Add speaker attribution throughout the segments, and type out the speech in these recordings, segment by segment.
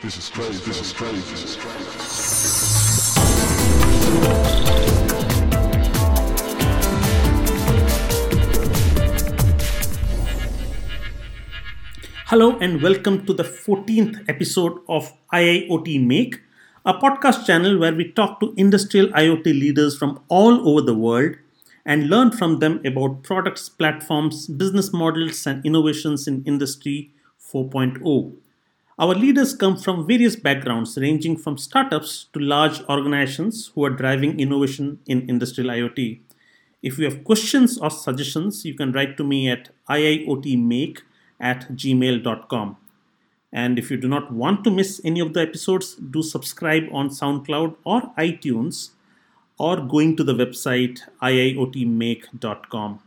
Speaker 1: This is crazy. This is crazy. This is.
Speaker 2: Hello and welcome to the 14th episode of IIoT Make, a podcast channel where we talk to industrial IoT leaders from all over the world and learn from them about products, platforms, business models, and innovations in Industry 4.0. Our leaders come from various backgrounds, ranging from startups to large organizations who are driving innovation in industrial IoT. If you have questions or suggestions, you can write to me at iiotmake at gmail.com. And if you do not want to miss any of the episodes, do subscribe on SoundCloud or iTunes or going to the website iiotmake.com.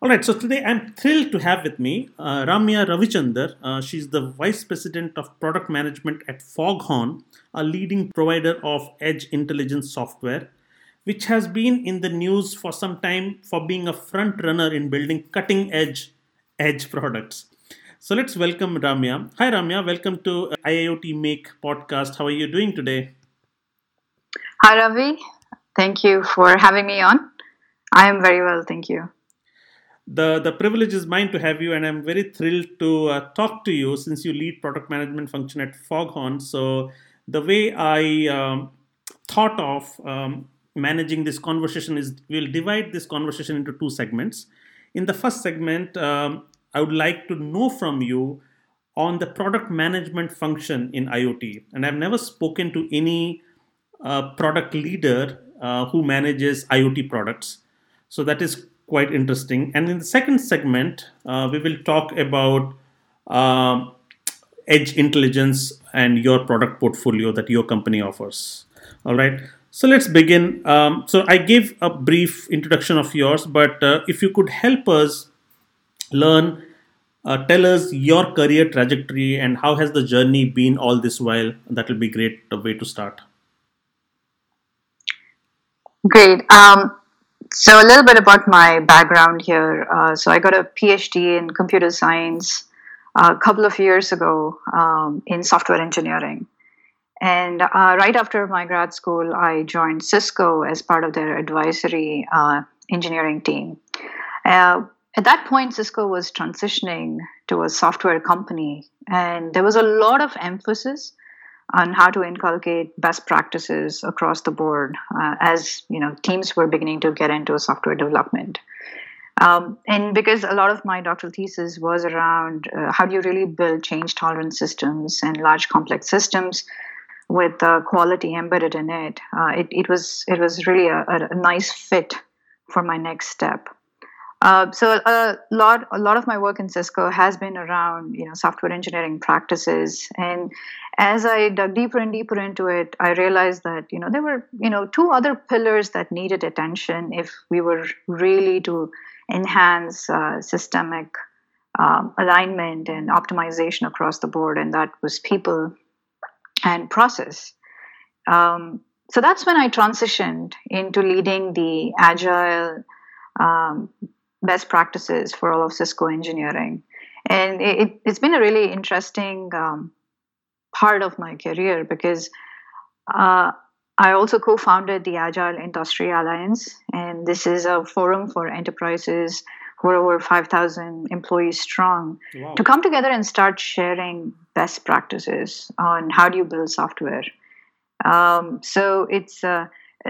Speaker 2: All right, so today I'm thrilled to have with me uh, Ramya Ravichandar. Uh, she's the Vice President of Product Management at Foghorn, a leading provider of edge intelligence software, which has been in the news for some time for being a front runner in building cutting edge edge products. So let's welcome Ramya. Hi, Ramya. Welcome to IIoT Make podcast. How are you doing today?
Speaker 3: Hi, Ravi. Thank you for having me on. I am very well, thank you.
Speaker 2: The, the privilege is mine to have you, and I'm very thrilled to uh, talk to you since you lead product management function at Foghorn. So, the way I um, thought of um, managing this conversation is we'll divide this conversation into two segments. In the first segment, um, I would like to know from you on the product management function in IoT. And I've never spoken to any uh, product leader uh, who manages IoT products. So that is quite interesting. And in the second segment, uh, we will talk about um, edge intelligence and your product portfolio that your company offers. All right. So let's begin. Um, so I gave a brief introduction of yours, but uh, if you could help us learn, uh, tell us your career trajectory and how has the journey been all this while, that will be great way to start.
Speaker 3: Great. Um, so, a little bit about my background here. Uh, so, I got a PhD in computer science a couple of years ago um, in software engineering. And uh, right after my grad school, I joined Cisco as part of their advisory uh, engineering team. Uh, at that point, Cisco was transitioning to a software company, and there was a lot of emphasis on how to inculcate best practices across the board uh, as you know teams were beginning to get into software development. Um, and because a lot of my doctoral thesis was around uh, how do you really build change tolerant systems and large complex systems with uh, quality embedded in it, uh, it, it was it was really a, a, nice fit for my next step. Uh, so a lot a lot of my work in Cisco has been around you know software engineering practices, and as I dug deeper and deeper into it, I realized that you know there were you know two other pillars that needed attention if we were really to enhance uh, systemic um, alignment and optimization across the board, and that was people and process. Um, so that's when I transitioned into leading the agile um, best practices for all of Cisco engineering. And it, has been a really interesting um, part of my career because uh, I also co founded the Agile Industry Alliance, and this is a forum for enterprises who are over 5,000 employees strong wow. to come together and start sharing best practices on how do you build software. Um, so it's uh,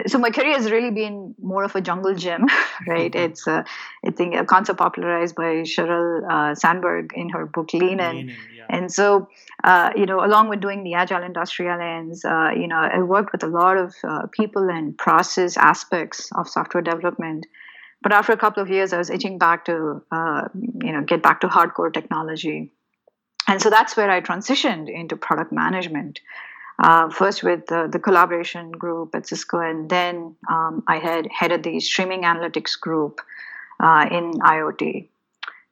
Speaker 3: so my career has really been more of a jungle gym, right? It's a, I think a concept popularized by Sheryl uh, Sandberg in her book Lean In. yeah. And so, uh, you know, along with doing the Agile Industry Alliance, uh, you know, I worked with a lot of uh, people and process aspects of software development. But after a couple of years, I was itching back to, uh, you know, get back to hardcore technology. And so that's where I transitioned into product management uh, first with the, the, collaboration group at Cisco, and then um, I had headed the streaming analytics group uh, in IoT.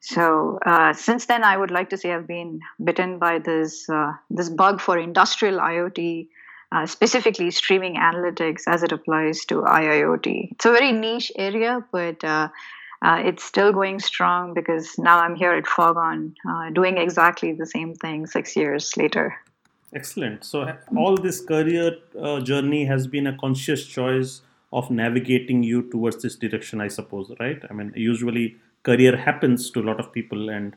Speaker 3: So uh, since then, I would like to say I've been bitten by this uh, this bug for industrial IoT, uh, specifically streaming analytics as it applies to IIoT. It's a very niche area, but uh, it's still going strong because now I'm here at Foghorn doing exactly the same thing six years later.
Speaker 2: Excellent. So, all this career uh, journey has been a conscious choice of navigating you towards this direction, I suppose, right? I mean, usually career happens to a lot of people, and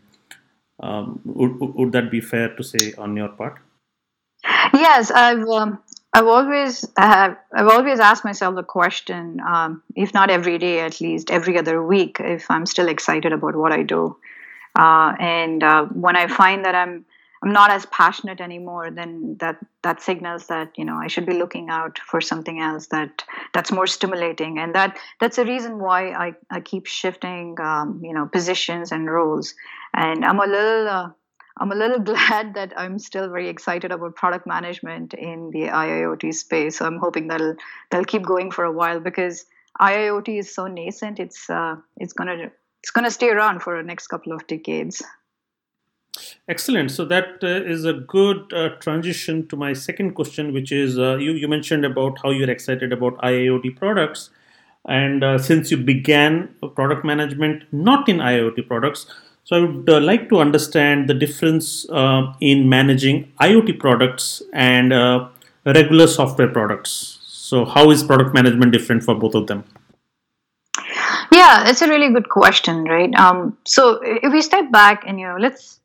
Speaker 2: um, would, would that be fair to say on your part?
Speaker 3: Yes, I've um, I've always have I've always asked myself the question, um, if not every day, at least every other week, if I'm still excited about what I do. Uh, and uh, when I find that I'm I'm not as passionate anymore, then that that signals that you know I should be looking out for something else that that's more stimulating, and that that's a reason why I, I keep shifting um, you know positions and roles. And I'm a little uh, I'm a little glad that I'm still very excited about product management in the IIoT space. So I'm hoping that'll that'll keep going for a while because IIoT is so nascent. It's uh, it's gonna it's gonna stay around for the next couple of decades.
Speaker 2: Excellent. So that uh, is a good uh, transition to my second question, which is uh, you, you mentioned about how you're excited about IIoT products. And uh, since you began product management not in IIoT products, so I would uh, like to understand the difference uh, in managing IoT products and regular software products. So, how is product management different for both of them?
Speaker 3: Yeah, it's a really good question, right? Um, so, if we step back and you know, let's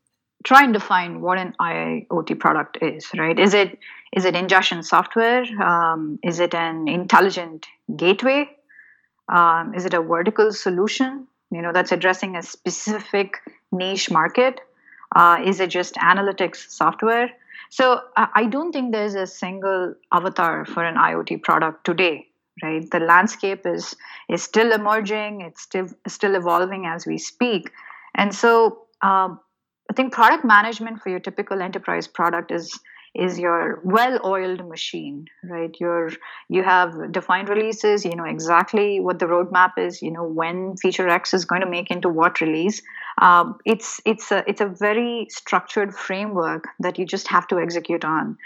Speaker 3: try and define what an IoT product is, right? Is it is it ingestion software? Um, is it an intelligent gateway? Um, is it a vertical solution? You know, that's addressing a specific niche market. Uh, is it just analytics software? So I don't think there's a single avatar for an IoT product today, right? The landscape is is still emerging. It's still still evolving as we speak, and so um, I think product management for your typical enterprise product is is your well-oiled machine, right? You're you have defined releases. You know exactly what the roadmap is. You know when feature X is going to make into what release. Um, it's it's a it's a very structured framework that you just have to execute on,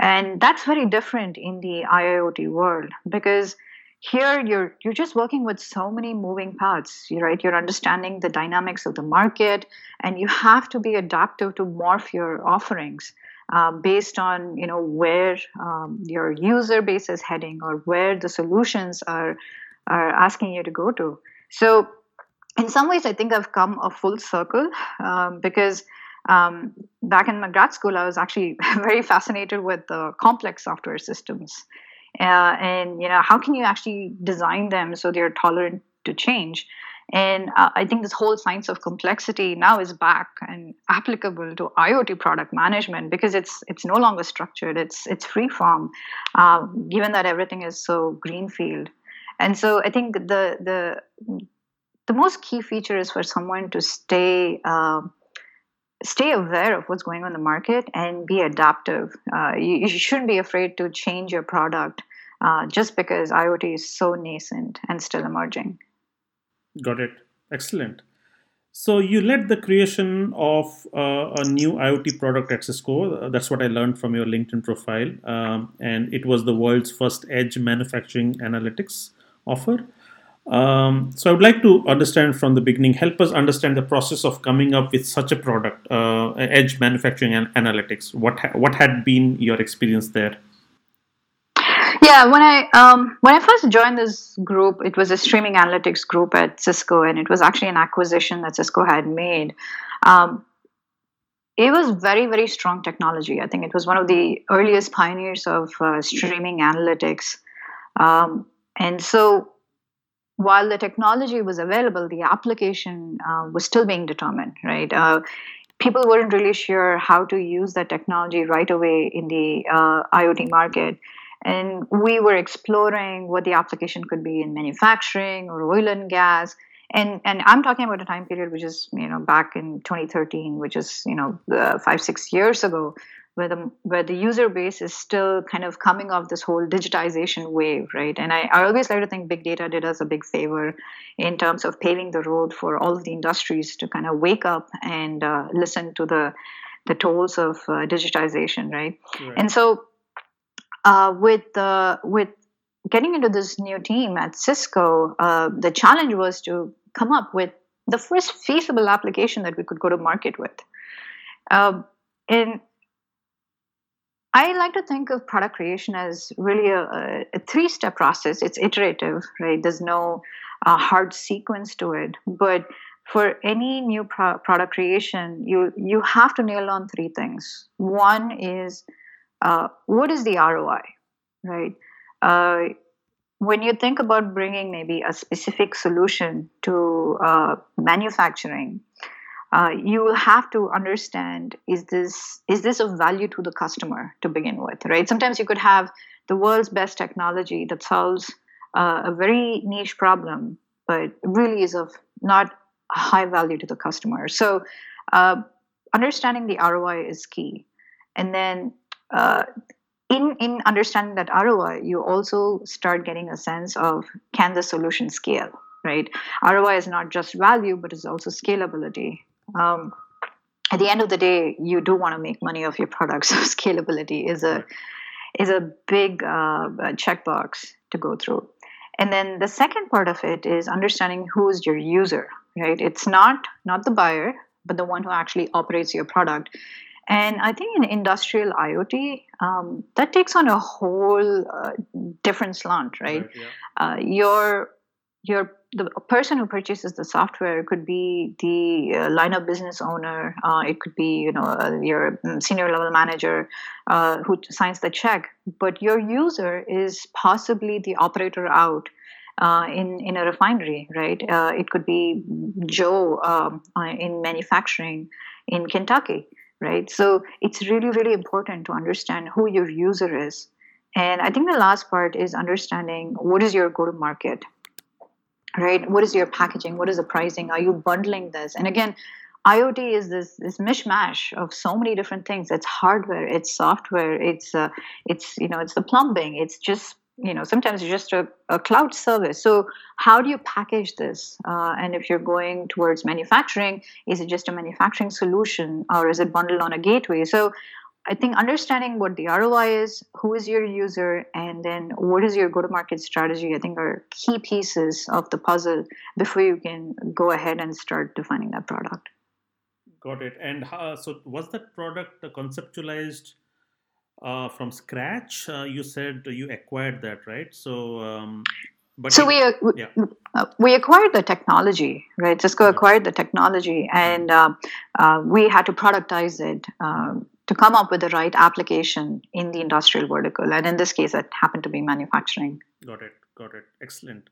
Speaker 3: and that's very different in the IIoT world because here you're you're just working with so many moving parts right? You're understanding the dynamics of the market and you have to be adaptive to morph your offerings uh, based on you know where um, your user base is heading or where the solutions are are asking you to go to. So in some ways i think i've come a full circle um, because um, back in my grad school i was actually very fascinated with the complex software systems uh, and you know how can you actually design them so they're tolerant to change? And uh, i think this whole science of complexity now is back and applicable to iot product management because it's it's no longer structured. It's it's free form uh, given that everything is so greenfield. And so i think the the the most key feature is for someone to stay uh, stay aware of what's going on in the market and be adaptive. Uh, you, you, shouldn't be afraid to change your product uh, just because IoT is so nascent and still emerging.
Speaker 2: Got it. Excellent. So you led the creation of uh, a new IoT product at Cisco. That's what I learned from your LinkedIn profile, um, and it was the world's first edge manufacturing analytics offer. Um, so I would like to understand from the beginning, help us understand the process of coming up with such a product, uh, edge manufacturing and analytics. What ha- what had been your experience there?
Speaker 3: Yeah, when I um, when I first joined this group, it was a streaming analytics group at Cisco, and it was actually an acquisition that Cisco had made. Um, it was very very strong technology. I think it was one of the earliest pioneers of uh, streaming analytics, um, and so while the technology was available, the application uh, was still being determined, right? Uh, people weren't really sure how to use that technology right away in the uh, IoT market. And we were exploring what the application could be in manufacturing or oil and gas. And, and I'm talking about a time period which is you know back in 2013, which is you know five six years ago, where the where the user base is still kind of coming off this whole digitization wave, right? And I, I always like to think big data did us a big favor in terms of paving the road for all of the industries to kind of wake up and uh, listen to the the tolls of uh, digitization, right? right? And so uh, with uh, with getting into this new team at Cisco, uh, the challenge was to come up with the first feasible application that we could go to market with. Um, and I like to think of product creation as really a, a three-step process. It's iterative, right? There's no uh, hard sequence to it, but for any new pro- product creation, you you have to nail on three things. One is uh, what is the ROI, right? Uh, when you think about bringing maybe a specific solution to uh, manufacturing, uh, you will have to understand is this is this of value to the customer to begin with, right? Sometimes you could have the world's best technology that solves uh, a very niche problem, but really is of not high value to the customer. So, understanding the ROI is key, and then uh, in in understanding that ROI, you also start getting a sense of can the solution scale, right? ROI is not just value, but it's also scalability. Um, at the end of the day, you do want to make money off your product, so scalability is a is a big uh, checkbox to go through. And then the second part of it is understanding who is your user, right? It's not not the buyer, but the one who actually operates your product. And I think in industrial IoT, um, that takes on a whole uh, different slant, right? right yeah. uh, your your the person who purchases the software could be the uh, line of business owner. Uh, it could be you know uh, your mm, senior level manager uh, who signs the check. But your user is possibly the operator out uh, in in a refinery, right? Uh, it could be Joe um, in manufacturing in Kentucky, right? So it's really really important to understand who your user is. And I think the last part is understanding what is your go to market right? What is your packaging? What is the pricing? Are you bundling this? And again iot is this this mishmash of so many different things. It's hardware it's software it's uh, it's you know it's the plumbing. It's just you know sometimes it's just a, a cloud service so how do you package this uh, and if you're going towards manufacturing is it just a manufacturing solution or is it bundled on a gateway so I think understanding what the ROI is, who is your user, and then what is your go to market strategy, I think are key pieces of the puzzle before you can go ahead and start defining that product.
Speaker 2: Got it. And uh, so, was that product conceptualized uh, from scratch? Uh, you said you acquired that, right? So, um,
Speaker 3: but so we, yeah. Uh, we acquired the technology, right? Cisco acquired the technology, and uh, uh, we had to productize it um, to come up with the right application in the industrial vertical. And in this case, it happened to be manufacturing.
Speaker 2: Got it. Got it. Excellent.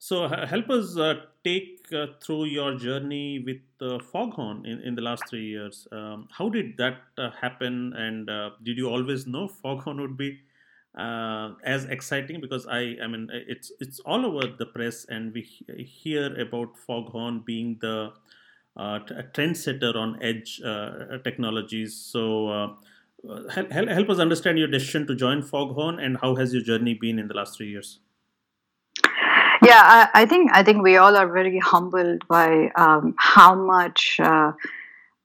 Speaker 2: So, uh, help us uh, take uh, through your journey with uh, Foghorn in, in the last three years. Um, how did that uh, happen? And uh, did you always know Foghorn would be as exciting? Because I, I mean, it's it's all over the press, and we hear about Foghorn being the uh, a trendsetter on edge uh, technologies. So, uh, help, help us understand your decision to join Foghorn and how has your journey been in the last three years?
Speaker 3: Yeah, I, I think I think we all are very humbled by um, how much uh,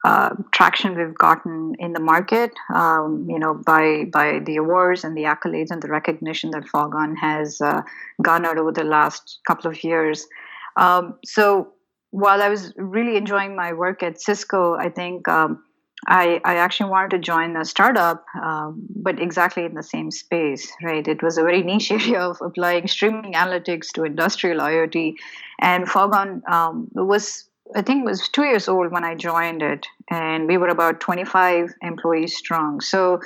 Speaker 3: uh, traction we've gotten in the market. Um, you know, by by the awards and the accolades and the recognition that Foghorn has uh, garnered over the last couple of years. Um, so while I was really enjoying my work at Cisco, I think um, I, I, actually wanted to join a startup, um, but exactly in the same space, right? It was a very niche area of applying streaming analytics to industrial IoT. And Foghorn um, was, I think, was two years old when I joined it, and we were about 25 employees strong. So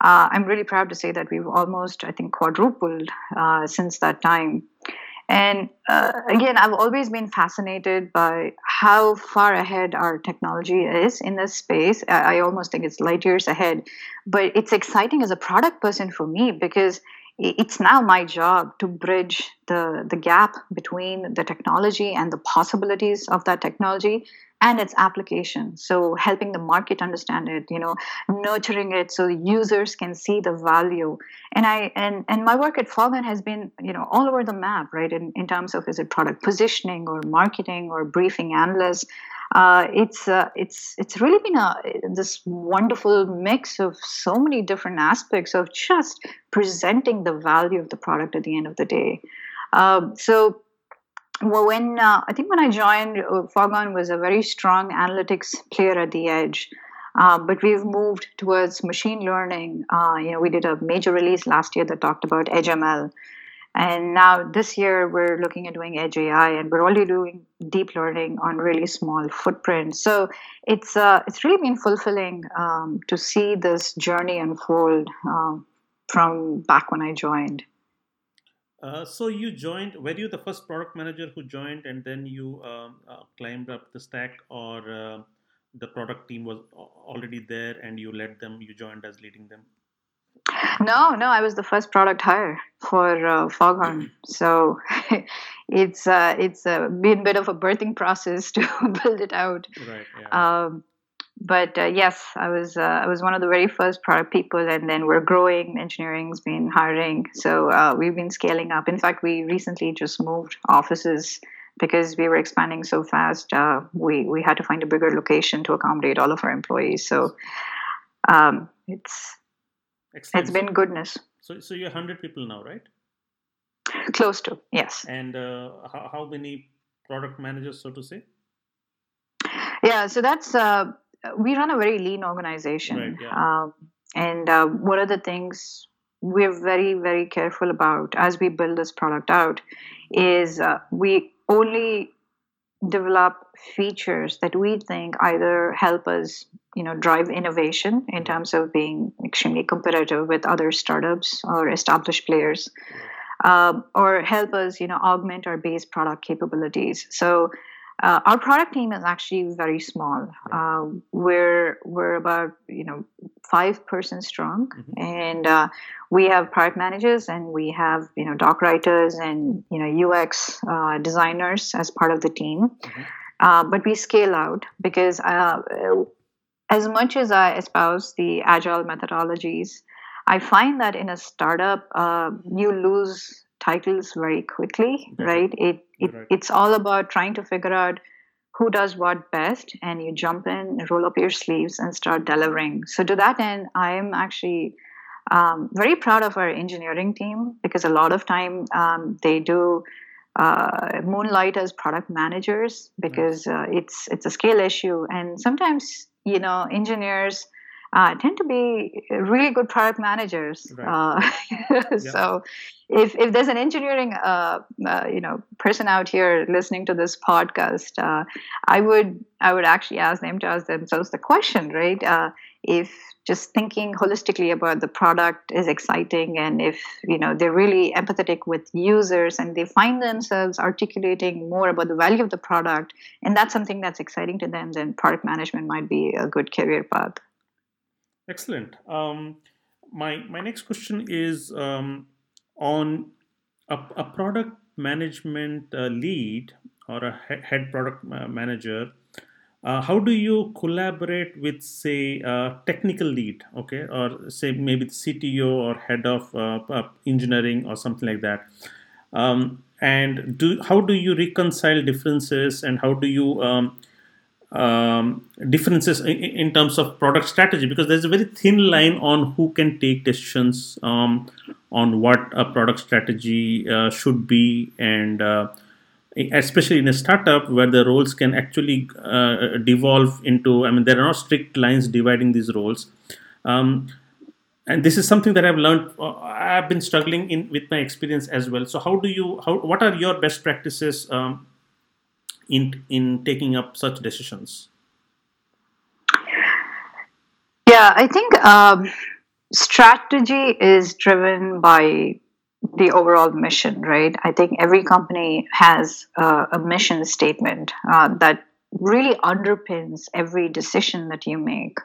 Speaker 3: uh, I'm really proud to say that we've almost, I think, quadrupled uh, since that time. And uh, again, I've always been fascinated by how far ahead our technology is in this space. I, I almost think it's light years ahead. But it's exciting as a product person for me because it's now my job to bridge the, the gap between the technology and the possibilities of that technology and its application. So helping the market understand it you know nurturing it so users can see the value. And i and and my work at Foghorn has been you know all over the map right in, in terms of is it product positioning or marketing or briefing analysts? Uh, it's uh, it's it's really been a this wonderful mix of so many different aspects of just presenting the value of the product at the end of the day. Um, so well, when uh, I think when I joined, Foghorn was a very strong analytics player at the edge. Um, but we've moved towards machine learning. Uh, you know, we did a major release last year that talked about Edge ML. And now this year we're looking at doing Edge AI, and we're already doing deep learning on really small footprints. So it's uh, it's really been fulfilling um, to see this journey unfold um, from back when I joined.
Speaker 2: Uh, so you joined. Were you the first product manager who joined, and then you um, uh, climbed up the stack, or uh, the product team was already there and you led them? You joined as leading them.
Speaker 3: No, no, I was the first product hire for uh, Foghorn. So it's uh, it's uh, been a bit of a birthing process to build it out.
Speaker 2: Right. Yeah. Um,
Speaker 3: but uh, yes, I was uh, I was one of the very first product people, and then we're growing. Engineering's been hiring, so uh, we've been scaling up. In fact, we recently just moved offices because we were expanding so fast. Uh, we we had to find a bigger location to accommodate all of our employees. So um, it's Excellent. it's been goodness.
Speaker 2: So so you're hundred people now, right?
Speaker 3: Close to yes.
Speaker 2: And uh, how, how many product managers, so to say?
Speaker 3: Yeah, so that's uh, we run a very lean organization.
Speaker 2: Right, yeah.
Speaker 3: um, and uh, one of the things we're very, very careful about as we build this product out is uh, we only develop features that we think either help us you know drive innovation in terms of being extremely competitive with other startups or established players um, or help us you know augment our base product capabilities so uh, our product team is actually very small. Uh, we're we're about you know five person strong, mm-hmm. and uh, we have product managers and we have you know doc writers and you know UX uh, designers as part of the team. Mm-hmm. Uh, but we scale out because uh, as much as I espouse the agile methodologies, I find that in a startup you lose titles very quickly, right? It, it right. it's all about trying to figure out who does what best, and you jump in, roll up your sleeves, and start delivering. So to that end, I am actually um, very proud of our engineering team because a lot of time um, they do uh, moonlight as product managers because uh, it's it's a scale issue, and sometimes you know engineers uh, tend to be really good product managers. Right. Uh, so, if if there's an engineering uh, uh, you know person out here listening to this podcast, uh, I would I would actually ask them to ask themselves the question, right? Uh, if just thinking holistically about the product is exciting and if you know they're really empathetic with users and they find themselves articulating more about the value of the product and that's something that's exciting to them then product management might be a good career path
Speaker 2: Excellent. Um, my my next question is um, on a, a, product management uh, lead or a head product manager. Uh, how do you collaborate with, say, a technical lead, okay, or say maybe the CTO or head of uh, engineering or something like that? Um, and do how do you reconcile differences and how do you um, um, differences in, in, terms of product strategy because there's a very thin line on who can take decisions um, on what a product strategy uh, should be. And uh, especially in a startup where the roles can actually uh, devolve into i mean there are no strict lines dividing these roles. Um, and this is something that i've learned uh, i've been struggling in with my experience as well. So how do you how what are your best practices um, in in taking up such decisions?
Speaker 3: Yeah, I think um, strategy is driven by the overall mission, right? I think every company has uh, a mission statement uh, that really underpins every decision that you make.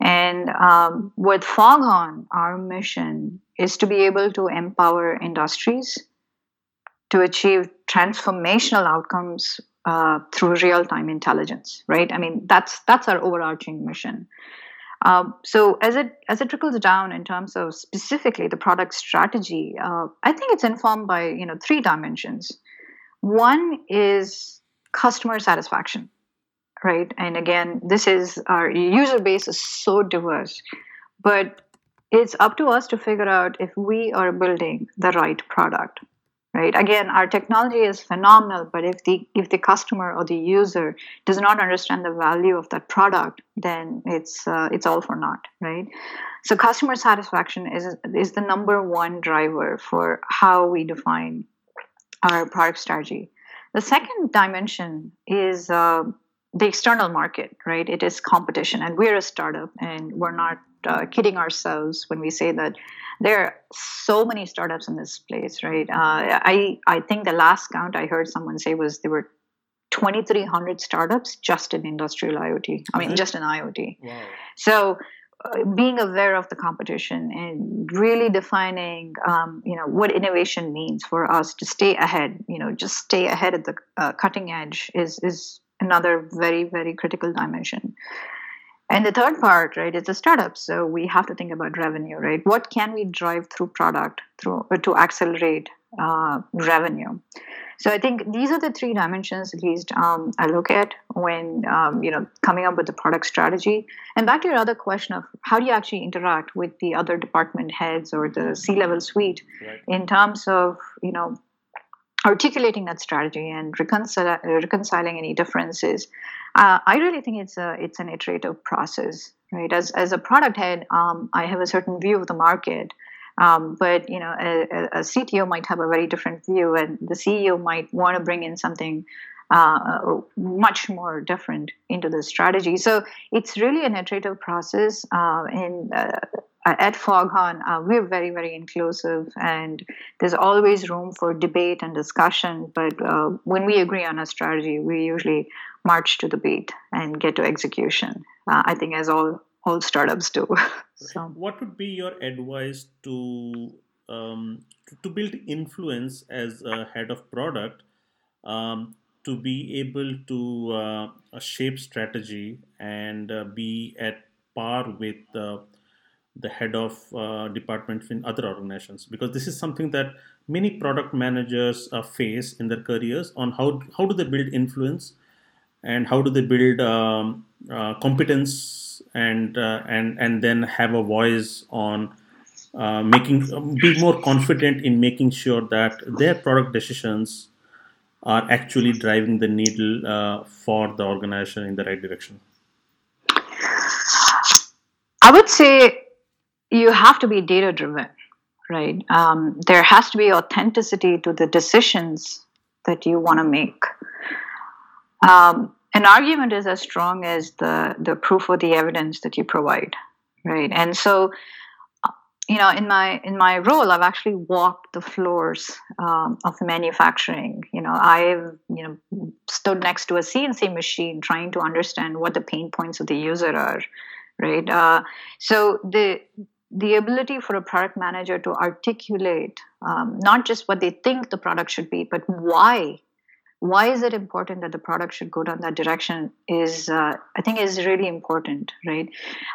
Speaker 3: And um, with Foghorn, our mission is to be able to empower industries to achieve transformational outcomes uh, through real-time intelligence, right? I mean, that's that's our overarching mission. Um, so as it as it trickles down in terms of specifically the product strategy, uh, I think it's informed by you know three dimensions. One is customer satisfaction, right? And again, this is our user base is so diverse, but it's up to us to figure out if we are building the right product right? Again our technology is phenomenal but if the if the customer or the user does not understand the value of that product then it's uh, it's all for naught right? So customer satisfaction is is the number one driver for how we define our product strategy. The second dimension is uh, the external market right? It is competition and we're a startup and we're not uh, kidding ourselves when we say that there are so many startups in this place, right? Uh, I I think the last count I heard someone say was there were 2,300 startups just in industrial IoT. I mean, mm-hmm. just in IoT. Wow. So. Uh, being aware of the competition and really defining, um, you know, what innovation means for us to stay ahead, you know, just stay ahead at the uh, cutting edge is is another very very critical dimension. And the third part, right, is the startup. So we have to think about revenue, right? What can we drive through product through to accelerate uh, revenue? So I think these are the three dimensions, at least um, I look at when um, you know coming up with the product strategy. And back to your other question of how do you actually interact with the other department heads or the C-level suite right. in terms of you know articulating that strategy and reconcil- reconciling any differences. Uh, I really think it's a it's an iterative process, right? As as a product head, um, I have a certain view of the market, um, but you know, a, a, CTO might have a very different view, and the CEO might want to bring in something uh, much more different into the strategy. So it's really an iterative process, uh, and uh, at Foghorn, uh, we're very, very inclusive, and there's always room for debate and discussion. But uh, when we agree on a strategy, we usually march to the beat and get to execution. Uh, I think, as all all startups do. so,
Speaker 2: what would be your advice to um, to, to, build influence as a head of product? Um, to be able to uh, shape strategy and uh, be at par with the head of uh, departments in other organizations because this is something that many product managers uh, face in their careers on how how do they build influence and how do they build um, uh, competence and uh, and and then have a voice on uh, making be more confident in making sure that their product decisions are actually driving the needle uh, for the organization in the right direction.
Speaker 3: I would say you have to be data driven, right? Um, there has to be authenticity to the decisions that you want to make. Um, an argument is as strong as the the proof or the evidence that you provide, right? And so, you know, in my in my role, I've actually walked the floors um, of manufacturing. You know, I've you know stood next to a CNC machine trying to understand what the pain points of the user are, right? Uh, so the the ability for a product manager to articulate um, not just what they think the product should be, but why. Why is it important that the product should go down that direction? Is uh, I think is really important, right?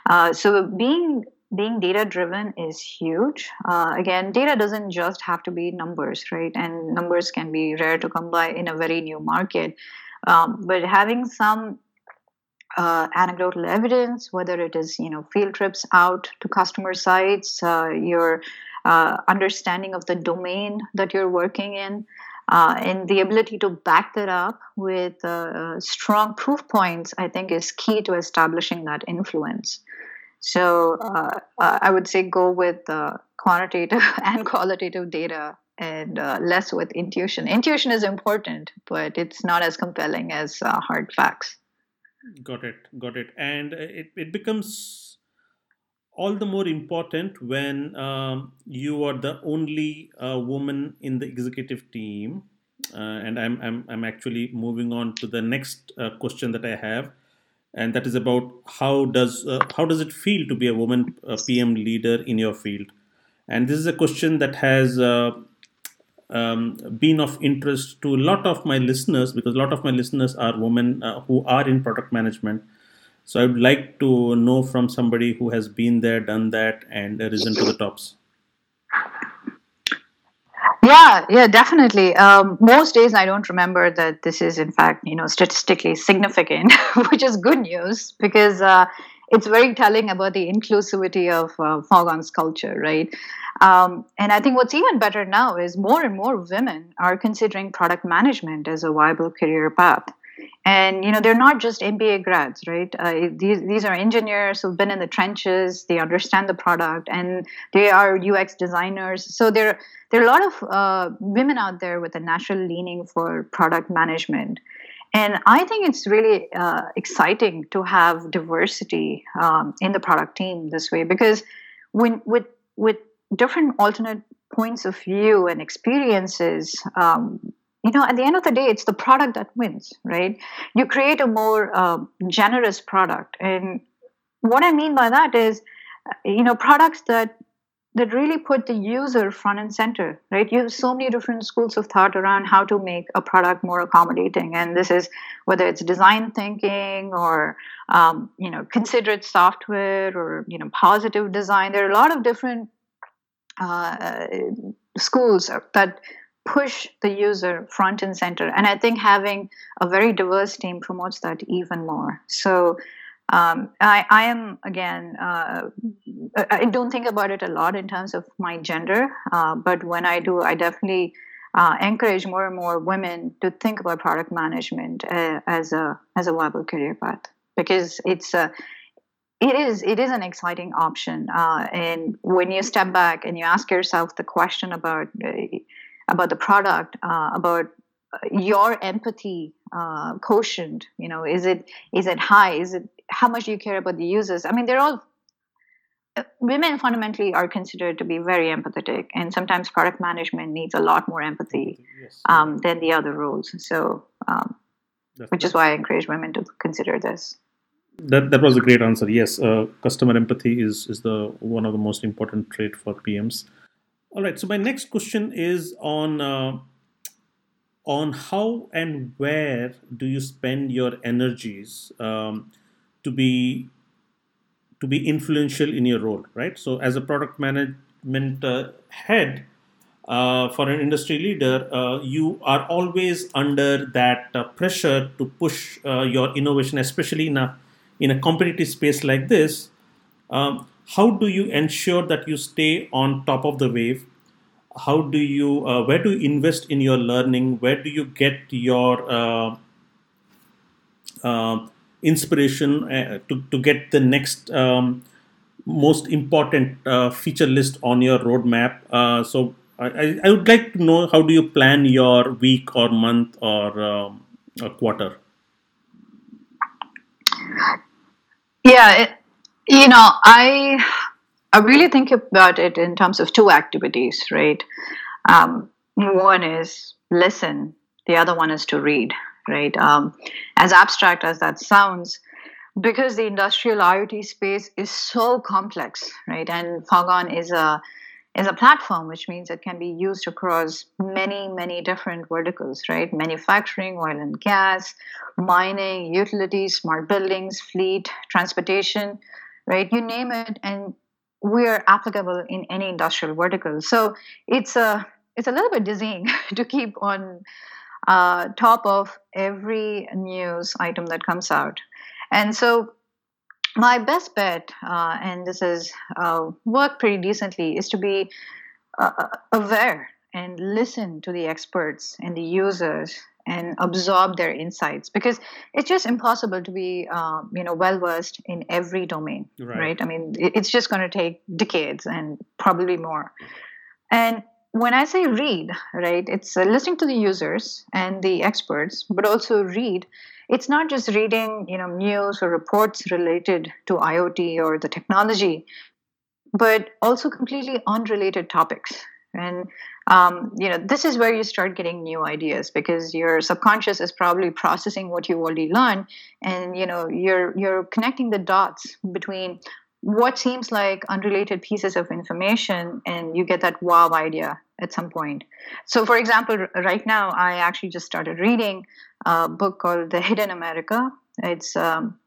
Speaker 3: Uh, so being being data driven is huge. Uh, again, data doesn't just have to be numbers, right? And numbers can be rare to come by in a very new market. Um, but having some uh, anecdotal evidence, whether it is you know field trips out to customer sites, uh, your uh, understanding of the domain that you're working in, uh, and the ability to back that up with uh, strong proof points, I think is key to establishing that influence. So uh, I would say go with quantitative and qualitative data and less with intuition. Intuition is important, but it's not as compelling as hard facts.
Speaker 2: Got it, got it. And it, it becomes all the more important when um, you are the only uh, woman in the executive team. Uh, and I'm, I'm, I'm actually moving on to the next uh, question that I have, and that is about how does uh, how does it feel to be a woman uh, PM leader in your field? And this is a question that has uh, um, been of interest to a lot of my listeners because a lot of my listeners are women uh, who are in product management. So I would like to know from somebody who has been there, done that, and risen to the tops.
Speaker 3: Yeah, yeah, definitely. Um, most days I don't remember that this is in fact, you know, statistically significant, which is good news because uh, it's very telling about the inclusivity of uh, Foghorn's culture, right? Um, and I think what's even better now is more and more women are considering product management as a viable career path. And you know they're not just MBA grads, right? Uh, these these are engineers who've been in the trenches. They understand the product, and they are UX designers. So there there are a lot of uh, women out there with a natural leaning for product management. And I think it's really uh, exciting to have diversity um, in the product team this way because when with with different alternate points of view and experiences, um, you know, at the end of the day, it's the product that wins, right? You create a more uh, generous product, and what I mean by that is, you know, products that that really put the user front and center, right? You have so many different schools of thought around how to make a product more accommodating, and this is whether it's design thinking or um, you know considerate software or you know positive design. There are a lot of different uh, schools that push the user front and center, and I think having a very diverse team promotes that even more. So um, I, I, am again uh, i don't think about it a lot in terms of my gender uh, but when i do i definitely uh, encourage more and more women to think about product management uh, as a as a viable career path. Because it's a it is it is an exciting option uh, and when you step back and you ask yourself the question about uh, about the product about your empathy uh, quotient you know is it is it high? Is it how much do you care about the users? I mean they're all uh, women fundamentally are considered to be very empathetic and sometimes product management needs a lot more empathy yes. um, than the other roles. So um, which is why i encourage women to consider this.
Speaker 2: That that was a great answer. Yes uh, customer empathy is is the one of the most important trait for pms all right so my next question is on uh, on how and where do you spend your energies? Um, to be to be influential in your role, right? So, as a product management uh, head uh, for an industry leader, uh, you are always under that uh, pressure to push uh, your innovation, especially in a in a competitive space like this. Um, how do you ensure that you stay on top of the wave? How do you uh, where do you invest in your learning? Where do you get your inspiration uh, to, to get the next um, most important uh, feature list on your roadmap. Uh, so I, I would like to know how do you plan your week or month or um, a quarter?
Speaker 3: Yeah, it, you know, I I really think about it in terms of two activities, right? Um, one is listen, the other one is to read, right? Um, as abstract as that sounds, because the industrial IoT space is so complex, right? And Foghorn is a is a platform, which means it can be used across many, many different verticals, right? Manufacturing, oil and gas, mining, utilities, smart buildings, fleet, transportation, right? You name it, and we're applicable in any industrial vertical. So it's a it's a little bit dizzying to keep on uh, top of every news item that comes out. And so, my best bet, uh, and this has uh, worked pretty decently, is to be uh, uh, aware and listen to the experts and the users and absorb their insights because it's just impossible to be um, you know well versed in every domain right. right, i mean it's just going to take decades and probably more and when I say read, right, it's uh, listening to the users and the experts, but also read. It's not just reading, you know, news or reports related to IoT or the technology, but also completely unrelated topics. And um, you know, this is where you start getting new ideas because your subconscious is probably processing what you already learned, and you know, you're you're connecting the dots between what seems like unrelated pieces of information and you get that wow idea at some point. So for example right now i actually just started reading a book called the hidden america. It's um,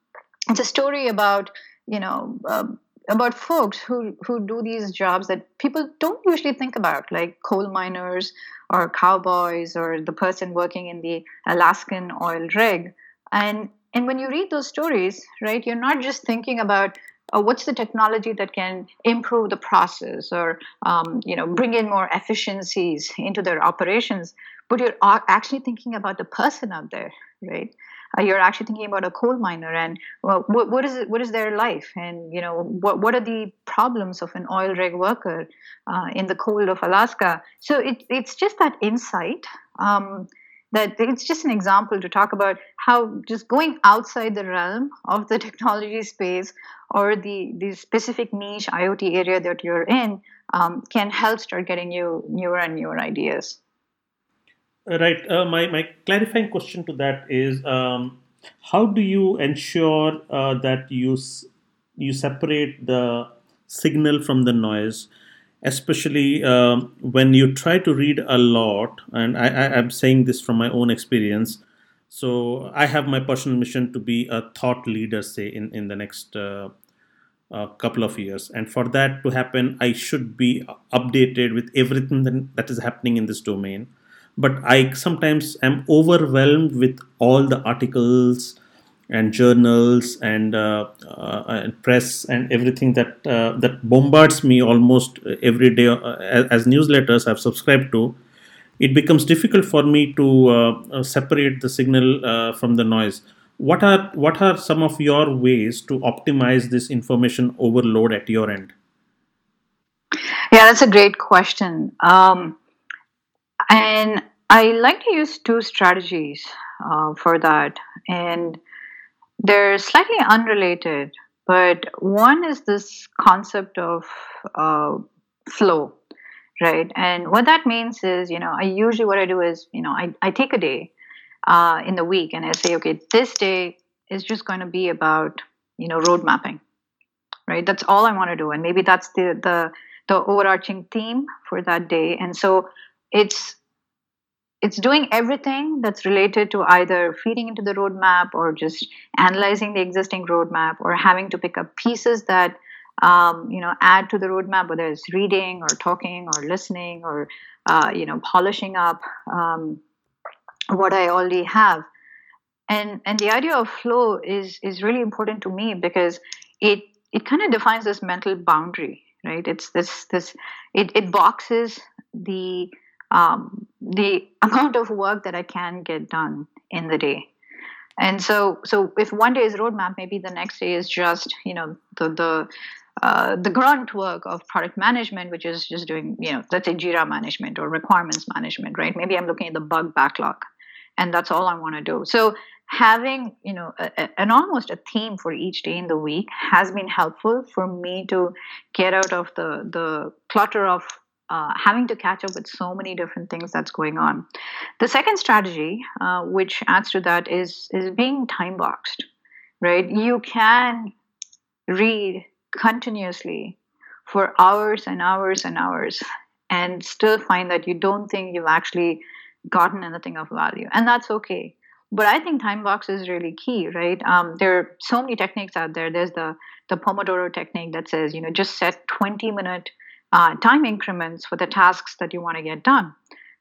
Speaker 3: it's a story about you know uh, about folks who who do these jobs that people don't usually think about like coal miners or cowboys or the person working in the alaskan oil rig. And and when you read those stories, right, you're not just thinking about uh, what's the technology that can improve the process or um, you know bring in more efficiencies into their operations but you're actually thinking about the person out there right uh, you're actually thinking about a coal miner and well, what, what is it, what is their life and you know what what are the problems of an oil rig worker uh, in the cold of Alaska. So it, it's just that insight. Um, that it's just an example to talk about how just going outside the realm of the technology space or the, the specific niche IoT area that you're in um, can help start getting you newer and newer ideas.
Speaker 2: Right. Uh, my, my clarifying question to that is um, how do you ensure uh, that you, you separate the signal from the noise? Especially um, when you try to read a lot, and I, I, I'm saying this from my own experience. So I have my personal mission to be a thought leader, say in in the next uh, uh, couple of years, and for that to happen, I should be updated with everything that, that is happening in this domain but I sometimes am overwhelmed with all the articles and journals and, uh, uh, and press and everything that uh, that bombards me almost every day uh, as newsletters I've subscribed to. It becomes difficult for me to uh, uh, separate the signal from the noise. What are what are some of your ways to optimize this information overload at your end?
Speaker 3: Yeah, that's a great question. Um, and I like to use two strategies for that. And they're slightly unrelated, but one is this concept of uh, flow, right? And what that means is, you know, I usually what I do is, you know, I, I take a day uh, in the week and I say, okay, this day is just going to be about, you know, road mapping, right? That's all I want to do. And maybe that's the, the, the overarching theme for that day. And so it's it's doing everything that's related to either feeding into the roadmap or just analyzing the existing roadmap or having to pick up pieces that um, you know add to the roadmap whether it's reading or talking or listening or uh, you know polishing up um, what i already have. And and the idea of flow is is really important to me because it it kind of defines this mental boundary right? It's this this it, it boxes the um, the amount of work that I can get done in the day. And so, so if one day is roadmap, maybe the next day is just you know the the uh, the grunt work of product management, which is just doing you know let's say Jira management or requirements management, right? Maybe I'm looking at the bug backlog, and that's all I want to do. So having you know a, a, an almost a theme for each day in the week has been helpful for me to get out of the the clutter of uh, having to catch up with so many different things that's going on. The second strategy, uh, which adds to that, is is being time boxed. Right, you can read continuously for hours and hours and hours, and still find that you don't think you've actually gotten anything of value, and that's okay. But I think time box is really key, right? Um, there are so many techniques out there. There's the the Pomodoro technique that says, you know, just set 20 minute uh, time increments for the tasks that you want to get done,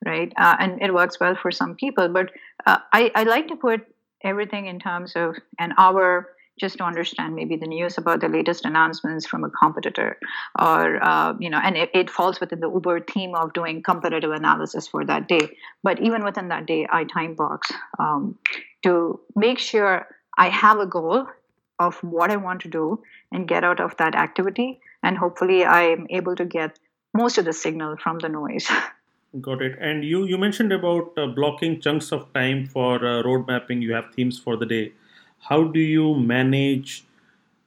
Speaker 3: right? Uh, and it works well for some people, but uh, I, I like to put everything in terms of an hour just to understand maybe the news about the latest announcements from a competitor or uh, you know and it, it, falls within the uber theme of doing competitive analysis for that day but even within that day i time box um, to make sure i have a goal of what i want to do and get out of that activity. And hopefully i'm able to get most of the signal from the noise.
Speaker 2: Got it. And you you mentioned about uh, blocking chunks of time for uh, road mapping. You have themes for the day. How do you manage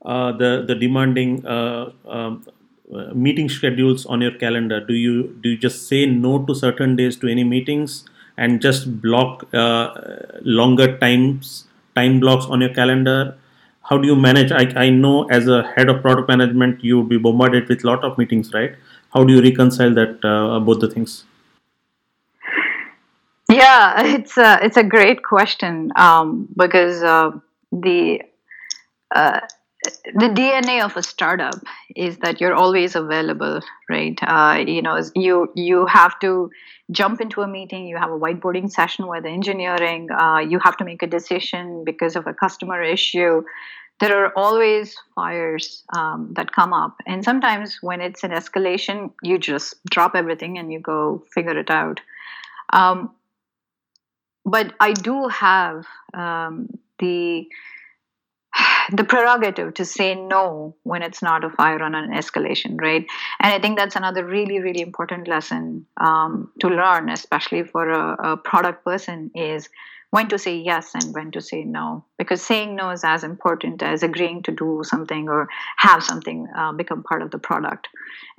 Speaker 2: uh, the the demanding uh, um, uh, meeting schedules on your calendar? Do you do you just say no to certain days to any meetings and just block uh, longer times time blocks on your calendar how do you manage? I, I know as a head of product management you would be bombarded with a lot of meetings right? How do you reconcile that uh, both the things?
Speaker 3: Yeah it's a it's a great question um, because uh, the uh, the DNA of a startup is that you're always available, right? Uh, you know, you you have to jump into a meeting. You have a whiteboarding session with engineering. Uh, you have to make a decision because of a customer issue. There are always fires um, that come up, and sometimes when it's an escalation, you just drop everything and you go figure it out. Um, but I do have um, the the prerogative to say no when it's not a fire on an escalation, right? And I think that's another really, really important lesson um, to learn, especially for a, a product person, is when to say yes and when to say no. Because saying no is as important as agreeing to do something or have something uh, become part of the product.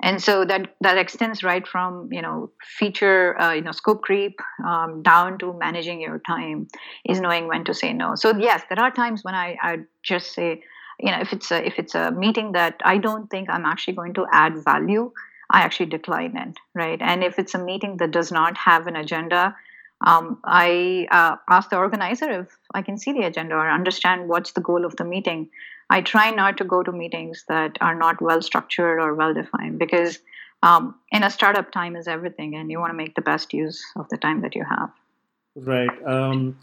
Speaker 3: And so that that extends right from you know feature uh, you know scope creep um, down to managing your time is knowing when to say no. So yes there are times when i, I just say you know if it's a if it's a meeting that i don't think i'm actually going to add value i actually decline it right? And if it's a meeting that does not have an agenda um, I uh, ask the organizer if I can see the agenda or understand what's the goal of the meeting. I try not to go to meetings that are not well structured or well defined because um, in a startup, time is everything, and you want to make the best use of the time that you have.
Speaker 2: Right. Um,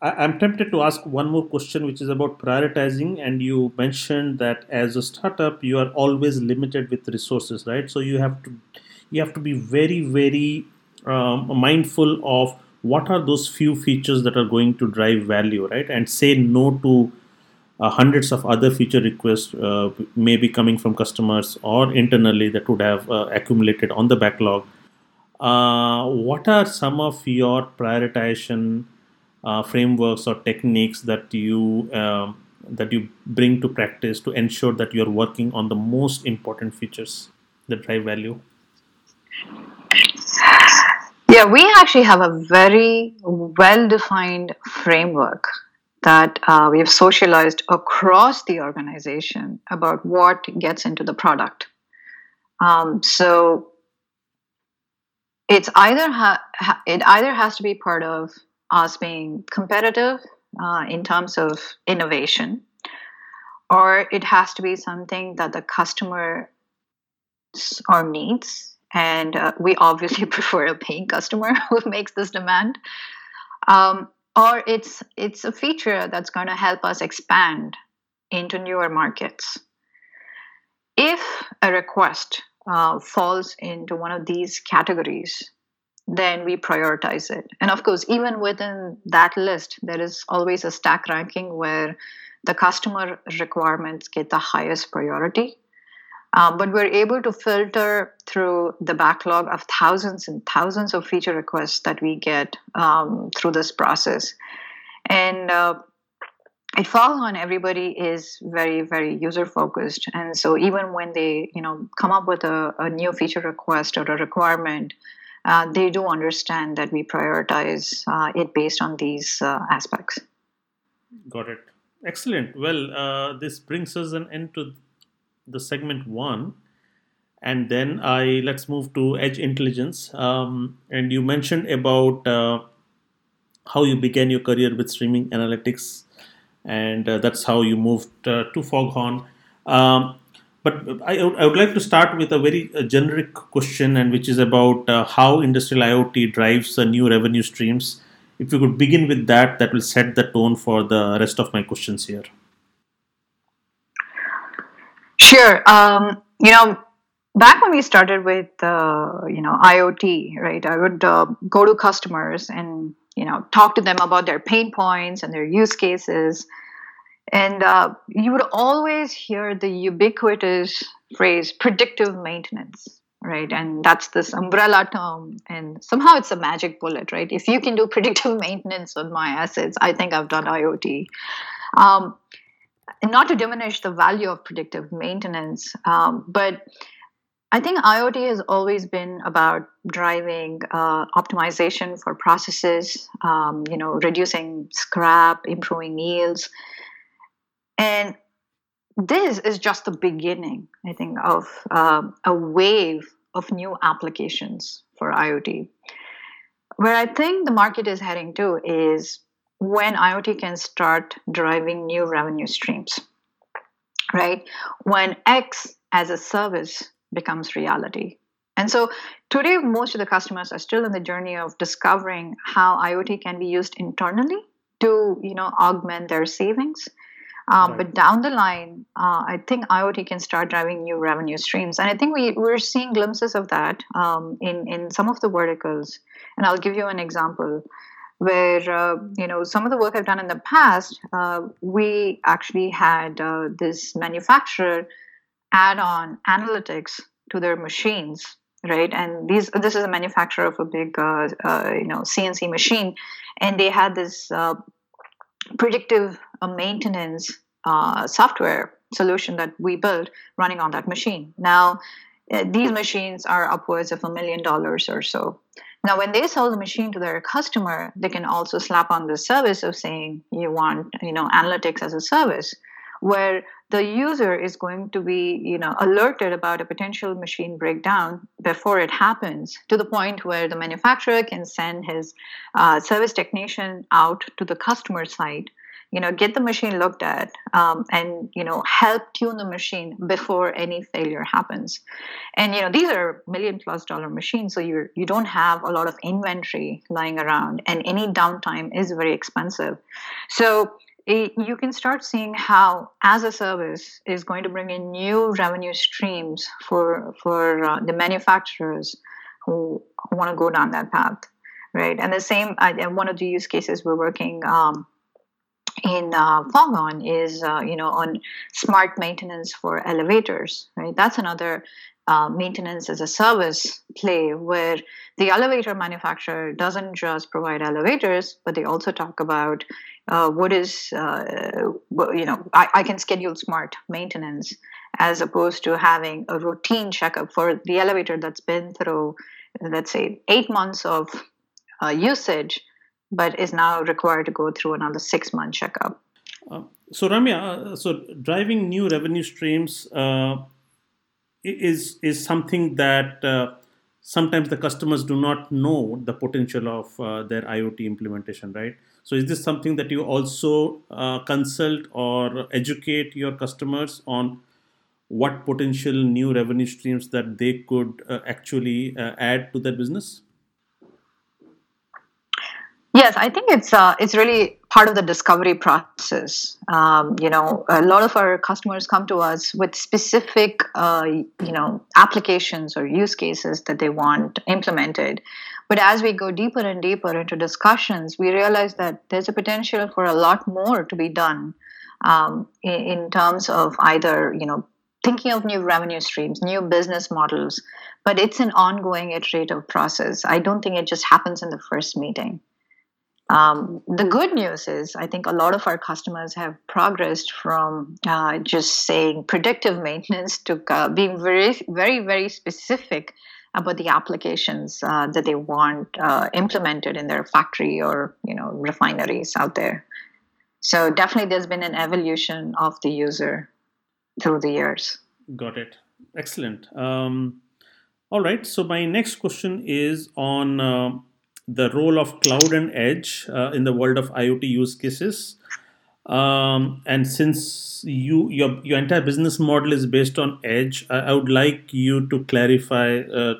Speaker 2: I, am tempted to ask one more question, which is about prioritizing. And you mentioned that as a startup, you are always limited with resources, right? So you have to you have to be very, very um, mindful of what are those few features that are going to drive value, right? And say no to uh, hundreds of other feature requests, uh, maybe coming from customers or internally that would have uh, accumulated on the backlog. Uh, what are some of your prioritization uh, frameworks or techniques that you um, that you bring to practice to ensure that you're working on the most important features that drive value?
Speaker 3: Yeah, we actually have a very well defined framework that uh, we have socialized across the organization about what gets into the product. Um, so it's either ha- it either has to be part of us being competitive uh, in terms of innovation, or it has to be something that the customer or needs and uh, we obviously prefer a paying customer who makes this demand. Um, or it's it's a feature that's going to help us expand into newer markets. If a request uh, falls into one of these categories then we prioritize it. And of course even within that list there is always a stack ranking where the customer requirements get the highest priority um, but we're able to filter through the backlog of thousands and thousands of feature requests that we get um, through this process. And uh, it falls on everybody is very, very user focused. And so even when they, you know, come up with a, a new feature request or a requirement, uh, they do understand that we prioritize uh, it based on these uh, aspects.
Speaker 2: Got it. Excellent. Well, uh, this brings us an end to the segment one and then I let's move to edge intelligence. Um, and you mentioned about uh, how you began your career with streaming analytics, and uh, that's how you moved uh, to Foghorn. Um, but I, I, would like to start with a very uh, generic question, and which is about uh, how industrial IoT drives new revenue streams. If you could begin with that, that will set the tone for the rest of my questions here.
Speaker 3: Sure. Um, you know, back when we started with uh, you know IoT, right? I would uh, go to customers and you know talk to them about their pain points and their use cases, and uh, you would always hear the ubiquitous phrase "predictive maintenance." Right, and that's this umbrella term, and somehow it's a magic bullet, right? If you can do predictive maintenance on my assets, I think I've done IoT. Um, not to diminish the value of predictive maintenance, um, but I think IoT has always been about driving uh, optimization for processes, um, you know, reducing scrap, improving yields, and this is just the beginning, I think, of um, a wave of new applications for IoT. Where I think the market is heading to is when IoT can start driving new revenue streams. right? When X as a service becomes reality. And so today, most of the customers are still in the journey of discovering how IoT can be used internally to, you know, augment their savings. Um, right. But down the line, uh, I think IoT can start driving new revenue streams, and I think we we're seeing glimpses of that um, in in some of the verticals. And I'll give you an example where uh, you know some of the work I've done in the past, uh, we actually had uh, this manufacturer add on analytics to their machines, right? And these this is a manufacturer of a big uh, uh, you know CNC machine, and they had this predictive maintenance uh, software solution that we built running on that machine. Now, uh, these machines are upwards of a million dollars or so. Now, when they sell the machine to their customer, they can also slap on the service of saying you want, you know, analytics as a service, where the user is going to be, you know, alerted about a potential machine breakdown before it happens, to the point where the manufacturer can send his uh, service technician out to the customer site you know get the machine looked at um, and you know help tune the machine before any failure happens. And you know these are million plus dollar machines so you you don't have a lot of inventory lying around and any downtime is very expensive. So it, you can start seeing how as a service is going to bring in new revenue streams for for uh, the manufacturers who, want to go down that path right? And the same uh, one of the use cases we're working um, in uh, Foghorn is uh, you know on smart maintenance for elevators right? That's another uh, maintenance as a service play where the elevator manufacturer doesn't just provide elevators but they also talk about uh, what is uh, you know I, I, can schedule smart maintenance as opposed to having a routine checkup for the elevator that's been through let's say eight months of uh, usage but is now required to go through another six month checkup.
Speaker 2: Uh, so Ramya, uh, so driving new revenue streams uh, is is something that uh, sometimes the customers do not know the potential of uh, their IoT implementation, right? So is this something that you also uh, consult or educate your customers on? What potential new revenue streams that they could actually add to their business?
Speaker 3: Yes, I think it's uh, it's really part of the discovery process. Um, you know, a lot of our customers come to us with specific, uh, you know, applications or use cases that they want implemented. But as we go deeper and deeper into discussions, we realize that there's a potential for a lot more to be done um, in, in terms of either, you know, thinking of new revenue streams, new business models. But it's an ongoing iterative process. I don't think it just happens in the first meeting. Um, the good news is, I think a lot of our customers have progressed from uh, just saying predictive maintenance to uh, being very, very, very specific about the applications uh, that they want uh, implemented in their factory or you know refineries out there. So definitely, there's been an evolution of the user through the years.
Speaker 2: Got it. Excellent. Um, all right. So my next question is on uh, the role of cloud and edge uh, in the world of IoT use cases. Um, and since you your your entire business model is based on edge, I, I would like you to clarify uh,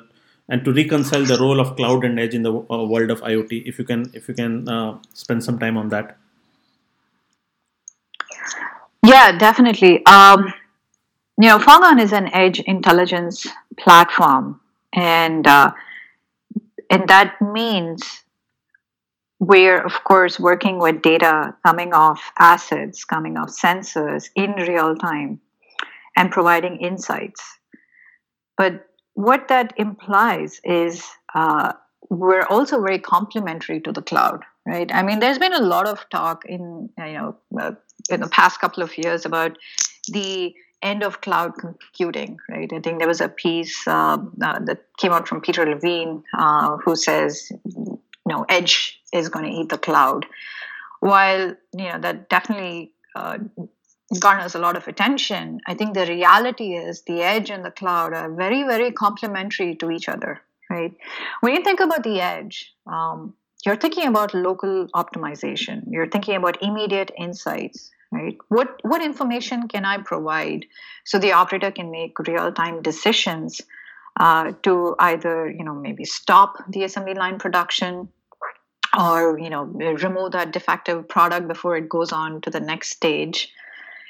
Speaker 2: and to reconcile the role of cloud and edge in the uh, world of IoT. If you can, if you can uh, spend some time on that.
Speaker 3: Yeah, definitely. Um, you know, Foghorn is an edge intelligence platform, and uh, and that means we're, of course, working with data coming off assets, coming off sensors in real time and providing insights. But what that implies is uh, we're also very complementary to the cloud, right? I mean, there's been a lot of talk in, you know, uh, in the past couple of years about the end of cloud computing, right? I think there was a piece uh, uh, that came out from Peter Levine uh, who says, you know, edge is going to eat the cloud. While you know that definitely uh, garners a lot of attention, I think the reality is the edge and the cloud are very, very complementary to each other, right? When you think about the edge, um, you're thinking about local optimization. You're thinking about immediate insights right? What what information can I provide so the operator can make real time decisions uh, to either you know maybe stop the assembly line production or you know remove that defective product before it goes on to the next stage.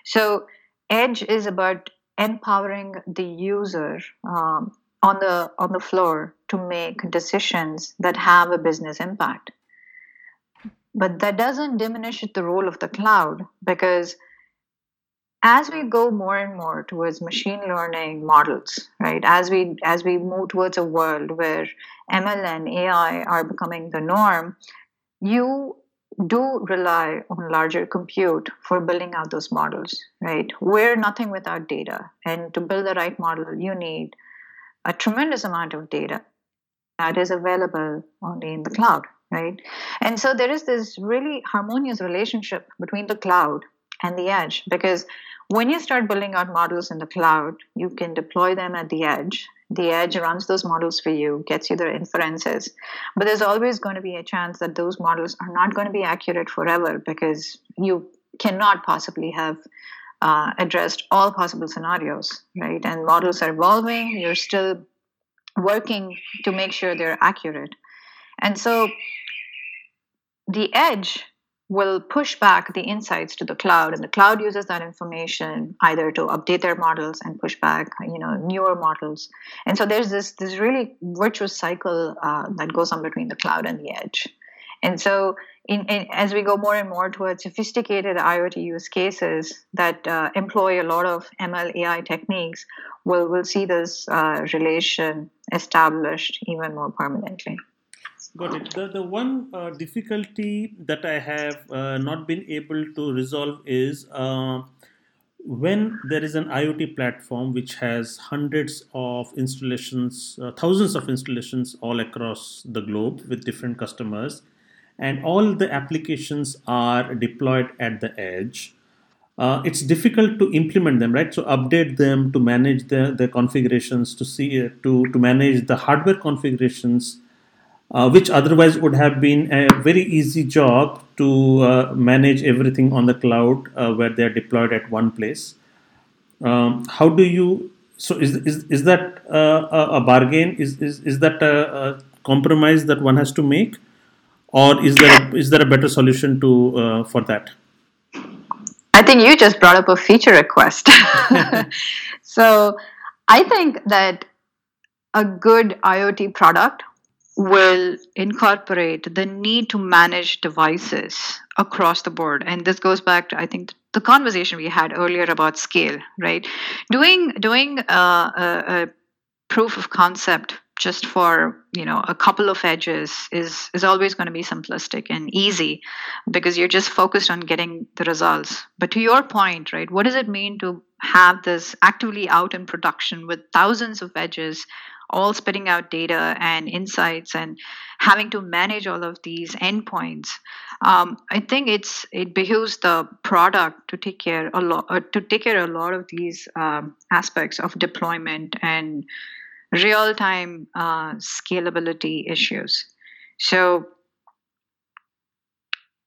Speaker 3: So edge is about empowering the user um, on the on the floor to make decisions that have a business impact but that doesn't diminish the role of the cloud because as we go more and more towards machine learning models right as we as we move towards a world where ml and ai are becoming the norm you do rely on larger compute for building out those models right? We're nothing without data. And to build the right model you need a tremendous amount of data that is available only in the cloud right? And so there is this really harmonious relationship between the cloud and the edge because when you start building out models in the cloud, you can deploy them at the edge. The edge runs those models for you, gets you the inferences. But there's always going to be a chance that those models are not going to be accurate forever because you cannot possibly have uh, addressed all possible scenarios, right? And models are evolving. You're still working to make sure they're accurate. And so the edge will push back the insights to the cloud and the cloud uses that information either to update their models and push back you know newer models. And so there's this this really virtuous cycle uh, that goes on between the cloud and the edge. And so in, in, as we go more and more towards sophisticated iot use cases that uh, employ a lot of ml ai techniques we'll, we'll see this uh, relation established even more permanently
Speaker 2: Got it. The, the one uh, difficulty that I have uh, not been able to resolve is uh, when there is an IoT platform which has hundreds of installations, uh, thousands of installations all across the globe with different customers, and all the applications are deployed at the edge. Uh, it's difficult to implement them, right? So update them to manage the, the configurations, to see uh, to to manage the hardware configurations uh, which otherwise would have been a very easy job to uh, manage everything on the cloud uh, where they are deployed at one place. Um, how do you? So is is, is that uh, a bargain? Is, is is that a, a, compromise that one has to make, or is there a, is there a better solution to uh, for that?
Speaker 3: I think you just brought up a feature request. so I think that a good IoT product will incorporate the need to manage devices across the board. And this goes back to i think the conversation we had earlier about scale right? Doing doing a, a, proof of concept just for you know a couple of edges is is always going to be simplistic and easy because you're just focused on getting the results. But to your point right what does it mean to have this actively out in production with thousands of edges all spitting out data and insights and having to manage all of these endpoints um, i think it's it behooves the product to take care a lot uh, to take care a lot of these um, aspects of deployment and real time uh, scalability issues. So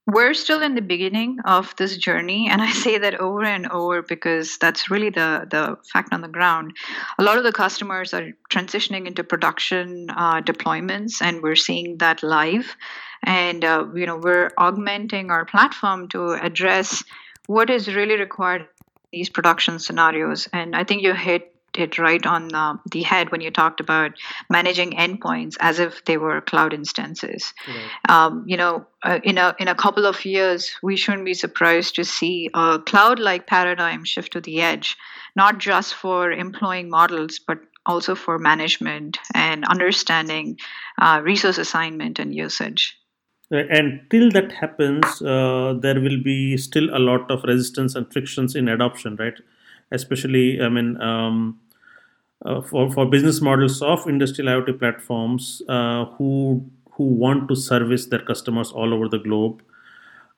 Speaker 3: we're still in the beginning of this journey and i say that over and over because that's really the the fact on the ground. A lot of the customers are transitioning into production uh, deployments and we're seeing that live. And uh, you know we're augmenting our platform to address what is really required in these production scenarios. And i think you hit it right on uh, the head when you talked about managing endpoints as if they were cloud instances. Right. Um, you know, uh, in a in a couple of years, we shouldn't be surprised to see a cloud-like paradigm shift to the edge, not just for employing models, but also for management and understanding uh, resource assignment and usage.
Speaker 2: And till that happens, uh, there will be still a lot of resistance and frictions in adoption, right? Especially i mean um, uh, for, for business models of industrial IoT platforms uh, who who want to service their customers all over the globe,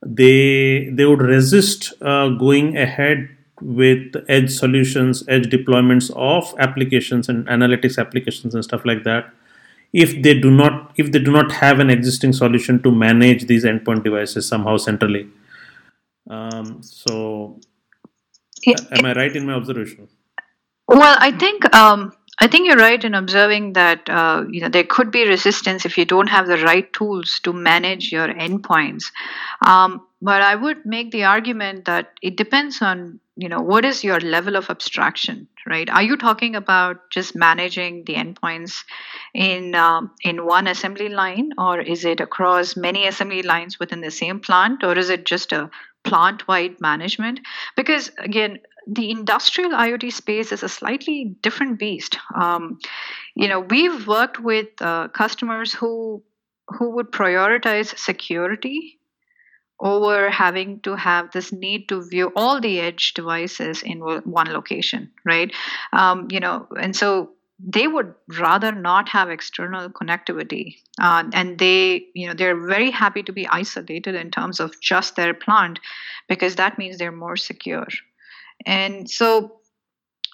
Speaker 2: they they would resist uh, going ahead with edge solutions, edge deployments of applications and analytics applications and stuff like that. If they do not if they do not have an existing solution to manage these endpoint devices somehow centrally. Um, so. Am I right in my observation?
Speaker 3: Well, I think um, I think you're right in observing that uh, you know there could be resistance if you don't have the right tools to manage your endpoints. Um, but I would make the argument that it depends on you know what is your level of abstraction, right? Are you talking about just managing the endpoints in um, in one assembly line, or is it across many assembly lines within the same plant, or is it just a plant-wide management? Because again, the industrial IoT space is a slightly different beast. Um, you know, we've worked with uh, customers who who would prioritize security over having to have this need to view all the edge devices in one location, right? Um, you know, and so they would rather not have external connectivity, uh, and they, you know, they're very happy to be isolated in terms of just their plant, because that means they're more secure. And so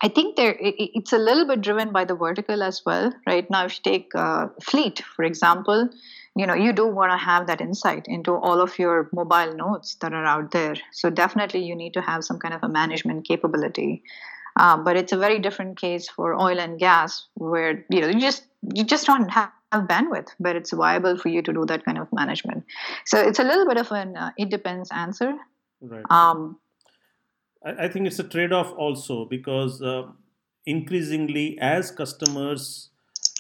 Speaker 3: I think there it's a little bit driven by the vertical as well. Right now, if you take uh, fleet, for example, you know you do want to have that insight into all of your mobile nodes that are out there. So definitely, you need to have some kind of a management capability. Uh, but it's a very different case for oil and gas, where you know you just you just don't have have bandwidth, but it's viable for you to do that kind of management. So it's a little bit of an uh, it depends answer.
Speaker 2: Right.
Speaker 3: Um,
Speaker 2: I, I think it's a trade-off also because uh, increasingly, as customers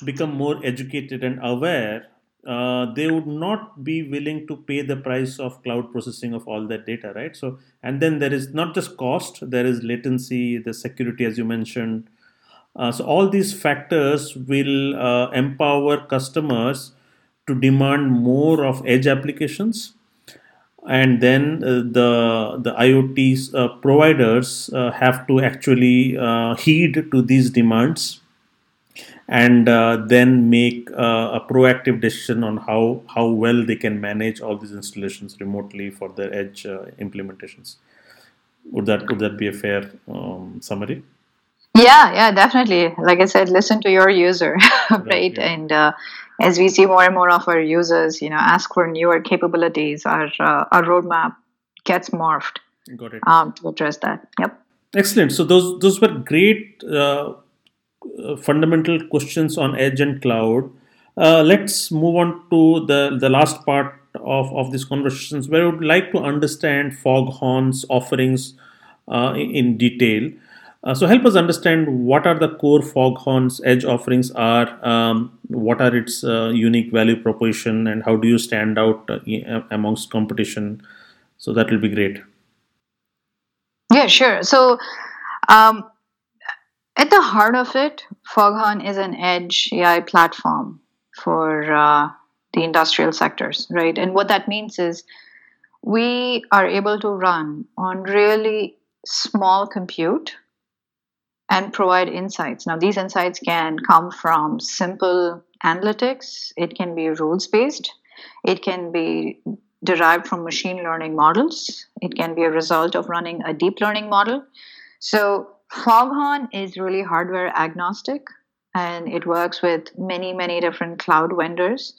Speaker 2: become more educated and aware, uh, they would not be willing to pay the price of cloud processing of all that data, right? So, and then there is not just cost, there is latency, the security, as you mentioned. Uh, so, all these factors will uh, empower customers to demand more of edge applications and then uh, the the IoT uh, providers uh, have to actually heed to these demands and uh, then make uh, a proactive decision on how how well they can manage all these installations remotely for their edge uh, implementations. Would that would that be a fair um, summary?
Speaker 3: Yeah, yeah, definitely. Like I said, listen to your user, right?
Speaker 2: yeah.
Speaker 3: And uh, as we see more and more of our users, you know, ask for newer capabilities, our uh, our roadmap gets morphed
Speaker 2: Got it.
Speaker 3: um, to address that. Yep.
Speaker 2: Excellent. So those those were great uh, fundamental questions on edge and cloud. Uh, let's move on to the the last part of of these conversations, where I would like to understand Foghorn's offerings uh, in, in detail. Uh, so help us understand what are the core Foghorn's edge offerings are, um, what are its uh, unique value proposition, and how do you stand out uh, amongst competition. So that will be great.
Speaker 3: Yeah, sure. So, um, at the heart of it, Foghorn is an edge AI platform for uh, the industrial sectors, right? And what that means is we are able to run on really small compute and provide insights. Now, these insights can come from simple analytics, it can be rules based, it can be derived from machine learning models, it can be a result of running a deep learning model. So, Foghorn is really hardware agnostic and it works with many, many different cloud vendors.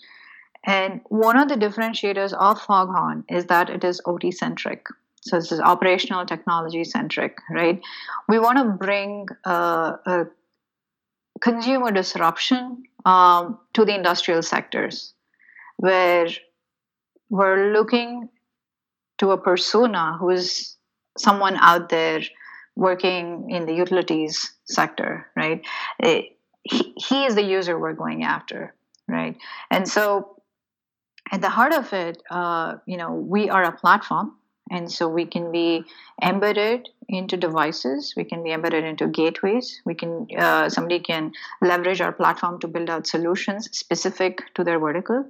Speaker 3: And one of the differentiators of Foghorn is that it is OT centric. So this is operational technology centric, right? We want to bring uh, a consumer disruption um, to the industrial sectors where we're looking to a persona who is someone out there working in the utilities sector, right? Eh, He, he is the user we're going after, right? And so at the heart of it, uh, you know, we are a platform, and so we can be embedded into devices. We can be embedded into gateways. We can uh, somebody can leverage our platform to build out solutions specific to their vertical.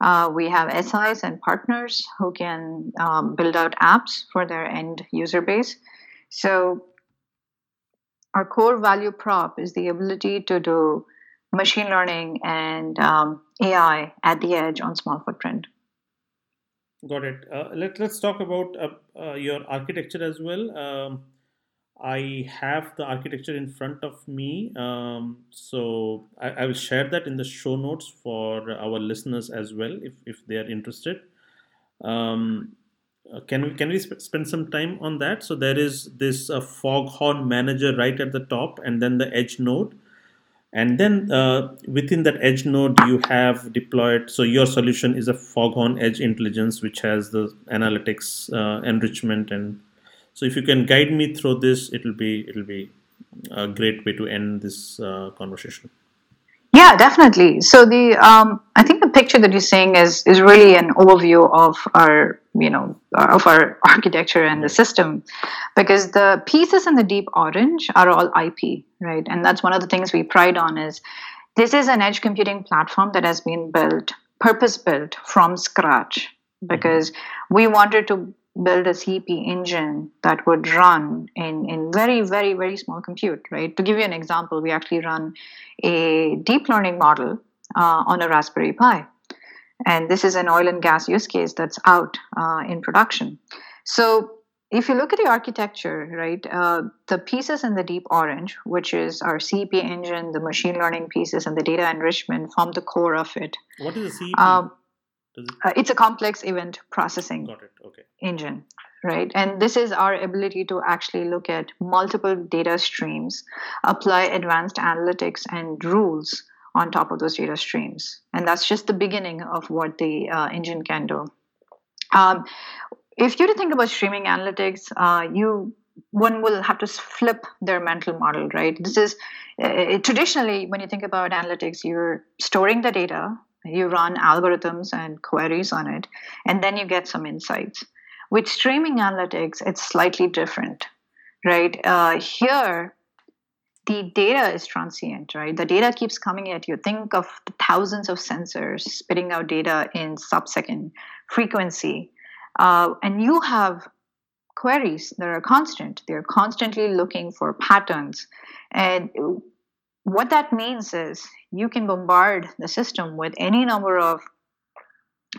Speaker 3: Uh, we have SIs and partners who can um, build out apps for their end user base. So our core value prop is the ability to do machine learning and um, AI at the edge on small footprint.
Speaker 2: Got it. Uh, let, let's talk about uh, uh, your architecture as well. Um, I have the architecture in front of me, um, so I, I will share that in the show notes for our listeners as well if, if they are interested. Um, uh, can we can we sp- spend some time on that? So there is this uh, Foghorn manager right at the top, and then the edge node, and then uh, within that edge node you have deployed. So your solution is a Foghorn Edge Intelligence, which has the analytics uh, enrichment, and so if you can guide me through this, it'll be it'll be a great way to end this uh, conversation.
Speaker 3: Yeah, definitely. So the um, I think the picture that you're seeing is is really an overview of our you know of our architecture and the system, because the pieces in the deep orange are all IP, right? And that's one of the things we pride on is this is an edge computing platform that has been built purpose built from scratch because we wanted to build a CP engine that would run in, in very, very, very small compute, right? To give you an example, we actually run a deep learning model uh, on a Raspberry Pi. And this is an oil and gas use case that's out uh, in production. So if you look at the architecture, right, uh, the pieces in the deep orange, which is our CP engine, the machine learning pieces, and the data enrichment form the core of it.
Speaker 2: What is a CP? Um,
Speaker 3: it... Uh, it's a complex event processing.
Speaker 2: Got it. Okay
Speaker 3: engine right and this is our ability to actually look at multiple data streams apply advanced analytics and rules on top of those data streams and that's just the beginning of what the uh, engine can do um, if you to think about streaming analytics uh, you one will have to flip their mental model right this is uh, traditionally when you think about analytics you're storing the data you run algorithms and queries on it and then you get some insights with streaming analytics, it's slightly different, right? Uh, here, the data is transient, right? The data keeps coming at you. Think of thousands of sensors spitting out data in sub-second frequency. Uh, and you have queries that are constant. They're constantly looking for patterns. And what that means is you can bombard the system with any number of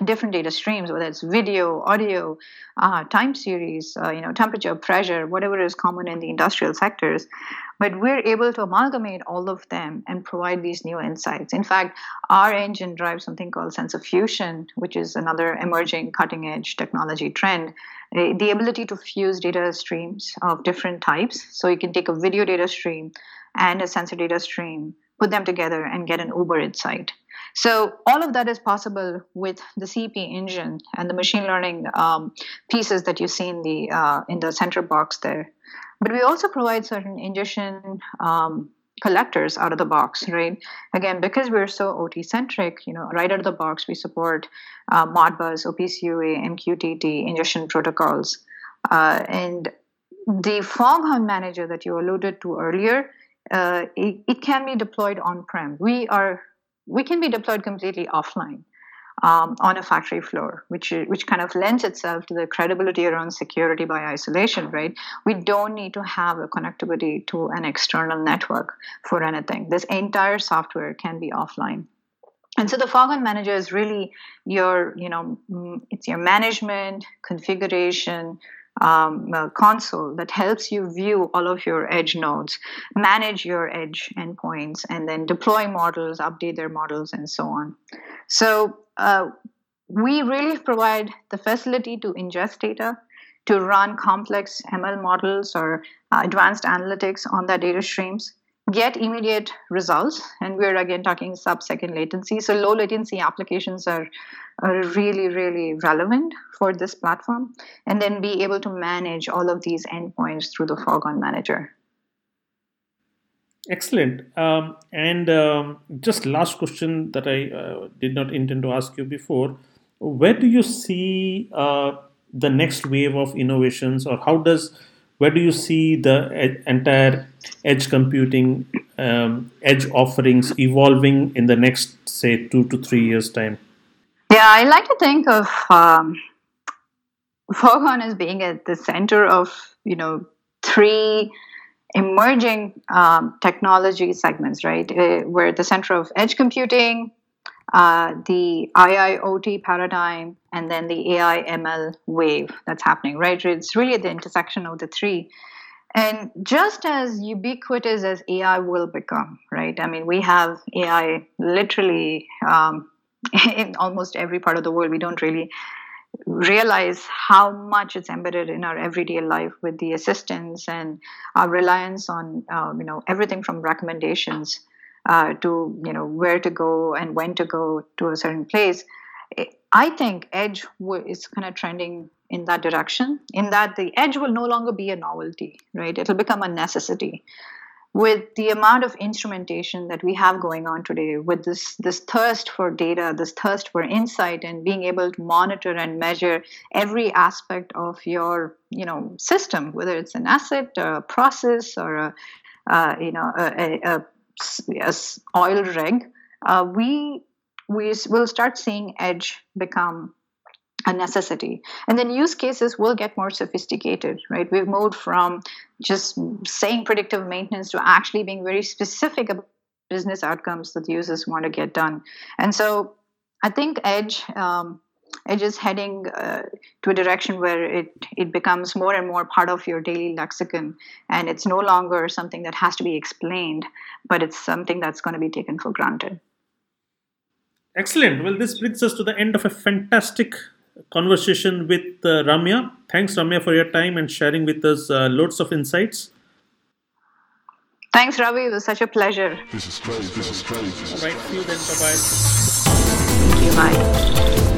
Speaker 3: different data streams, whether it's video, audio, uh, time series, uh, you know, temperature, pressure, whatever is common in the industrial sectors. But we're able to amalgamate all of them and provide these new insights. In fact, our engine drives something called sensor fusion, which is another emerging cutting edge technology trend. The ability to fuse data streams of different types. So you can take a video data stream and a sensor data stream, put them together, and get an Uber insight. So all of that is possible with the CP engine and the machine learning um, pieces that you see in the uh, in the center box there. But we also provide certain ingestion um, collectors out of the box, right? Again, because we're so OT centric, you know, right out of the box, we support uh, Modbus, OPC UA, MQTT ingestion protocols, uh, and the Foghorn manager that you alluded to earlier. Uh, it, it, can be deployed on-prem. We are we can be deployed completely offline um, on a factory floor, which which kind of lends itself to the credibility around security by isolation, right? We don't need to have a connectivity to an external network for anything. This entire software can be offline. And so the Foghorn Manager is really your, you know, it's your management, configuration, um, console that helps you view all of your edge nodes, manage your edge endpoints, and then deploy models, update their models, and so on. So uh, we really provide the facility to ingest data, to run complex ML models or uh, advanced analytics on that data streams, get immediate results. And we're again talking sub second latency. So low latency applications are, are really, really relevant for this platform. And then be able to manage all of these endpoints through the Foghorn Manager.
Speaker 2: Excellent. Um, and um, just last question that I uh, did not intend to ask you before. Where do you see uh, the next wave of innovations, or how does where do you see the entire edge computing um, edge offerings evolving in the next say two to three years time
Speaker 3: yeah i like to think of um, foghorn as being at the center of you know three emerging um, technology segments right uh, we're at the center of edge computing uh, the IIoT paradigm and then the AI ML wave that's happening, right? It's really at the intersection of the three. And just as ubiquitous as AI will become, right? I mean, we have AI literally um, in almost every part of the world. We don't really realize how much it's embedded in our everyday life with the assistance and our reliance on um, you know everything from recommendations uh, to you know where to go and when to go to a certain place i think edge is kind of trending in that direction in that the edge will no longer be a novelty right? It'll become a necessity. With the amount of instrumentation that we have going on today with this this thirst for data this thirst for insight and being able to monitor and measure every aspect of your you know system whether it's an asset or a process or a uh, you know a, a, a, a oil rig uh, we we will start seeing edge become a necessity. And then use cases will get more sophisticated, right? We've moved from just saying predictive maintenance to actually being very specific about business outcomes that users want to get done. And so I think Edge. Um, Edge is heading uh, to a direction where it, it becomes more and more part of your daily lexicon, and it's no longer something that has to be explained, but it's something that's going to be taken for granted.
Speaker 2: Excellent. Well, this brings us to the end of a fantastic conversation with uh, Ramya. Thanks, Ramya, for your time and sharing with us uh, loads of insights.
Speaker 3: Thanks, Ravi. It was such a pleasure.
Speaker 1: This is crazy. This is crazy.
Speaker 2: All right. See you then. Bye bye.
Speaker 3: Thank you. Bye.